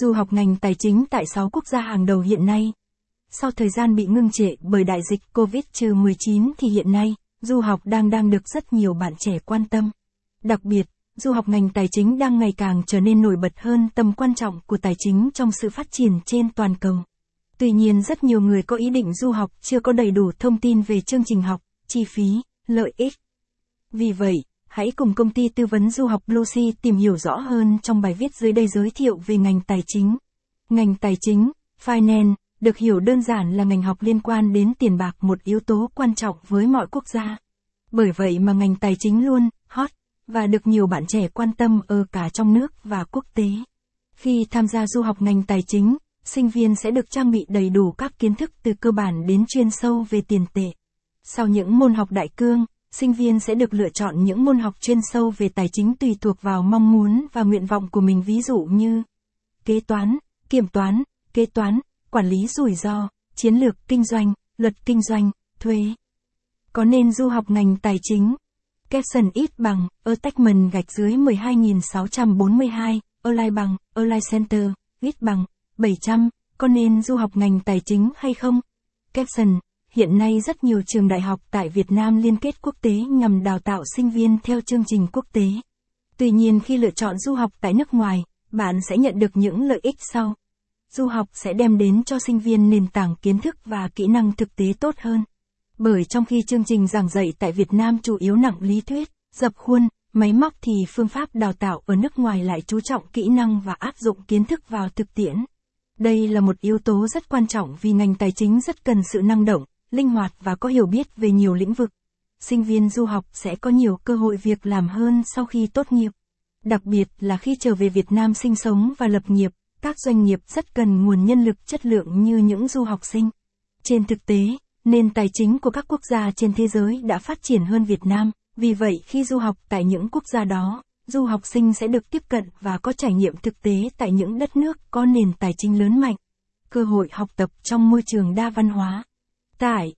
Du học ngành tài chính tại 6 quốc gia hàng đầu hiện nay. Sau thời gian bị ngưng trệ bởi đại dịch COVID-19 thì hiện nay, du học đang đang được rất nhiều bạn trẻ quan tâm. Đặc biệt, du học ngành tài chính đang ngày càng trở nên nổi bật hơn tầm quan trọng của tài chính trong sự phát triển trên toàn cầu. Tuy nhiên rất nhiều người có ý định du học chưa có đầy đủ thông tin về chương trình học, chi phí, lợi ích. Vì vậy, hãy cùng công ty tư vấn du học Lucy tìm hiểu rõ hơn trong bài viết dưới đây giới thiệu về ngành tài chính. Ngành tài chính, Finance, được hiểu đơn giản là ngành học liên quan đến tiền bạc một yếu tố quan trọng với mọi quốc gia. Bởi vậy mà ngành tài chính luôn hot và được nhiều bạn trẻ quan tâm ở cả trong nước và quốc tế. Khi tham gia du học ngành tài chính, sinh viên sẽ được trang bị đầy đủ các kiến thức từ cơ bản đến chuyên sâu về tiền tệ. Sau những môn học đại cương, sinh viên sẽ được lựa chọn những môn học chuyên sâu về tài chính tùy thuộc vào mong muốn và nguyện vọng của mình ví dụ như kế toán, kiểm toán, kế toán, quản lý rủi ro, chiến lược kinh doanh, luật kinh doanh, thuế. Có nên du học ngành tài chính? Capson ít bằng, attachment gạch dưới 12642, online bằng, online Center, ít bằng, 700, có nên du học ngành tài chính hay không? Capson, hiện nay rất nhiều trường đại học tại Việt Nam liên kết quốc tế nhằm đào tạo sinh viên theo chương trình quốc tế. Tuy nhiên khi lựa chọn du học tại nước ngoài, bạn sẽ nhận được những lợi ích sau. Du học sẽ đem đến cho sinh viên nền tảng kiến thức và kỹ năng thực tế tốt hơn. Bởi trong khi chương trình giảng dạy tại Việt Nam chủ yếu nặng lý thuyết, dập khuôn, máy móc thì phương pháp đào tạo ở nước ngoài lại chú trọng kỹ năng và áp dụng kiến thức vào thực tiễn. Đây là một yếu tố rất quan trọng vì ngành tài chính rất cần sự năng động, linh hoạt và có hiểu biết về nhiều lĩnh vực. Sinh viên du học sẽ có nhiều cơ hội việc làm hơn sau khi tốt nghiệp. Đặc biệt là khi trở về Việt Nam sinh sống và lập nghiệp, các doanh nghiệp rất cần nguồn nhân lực chất lượng như những du học sinh. Trên thực tế, nền tài chính của các quốc gia trên thế giới đã phát triển hơn Việt Nam, vì vậy khi du học tại những quốc gia đó, du học sinh sẽ được tiếp cận và có trải nghiệm thực tế tại những đất nước có nền tài chính lớn mạnh. Cơ hội học tập trong môi trường đa văn hóa. Tại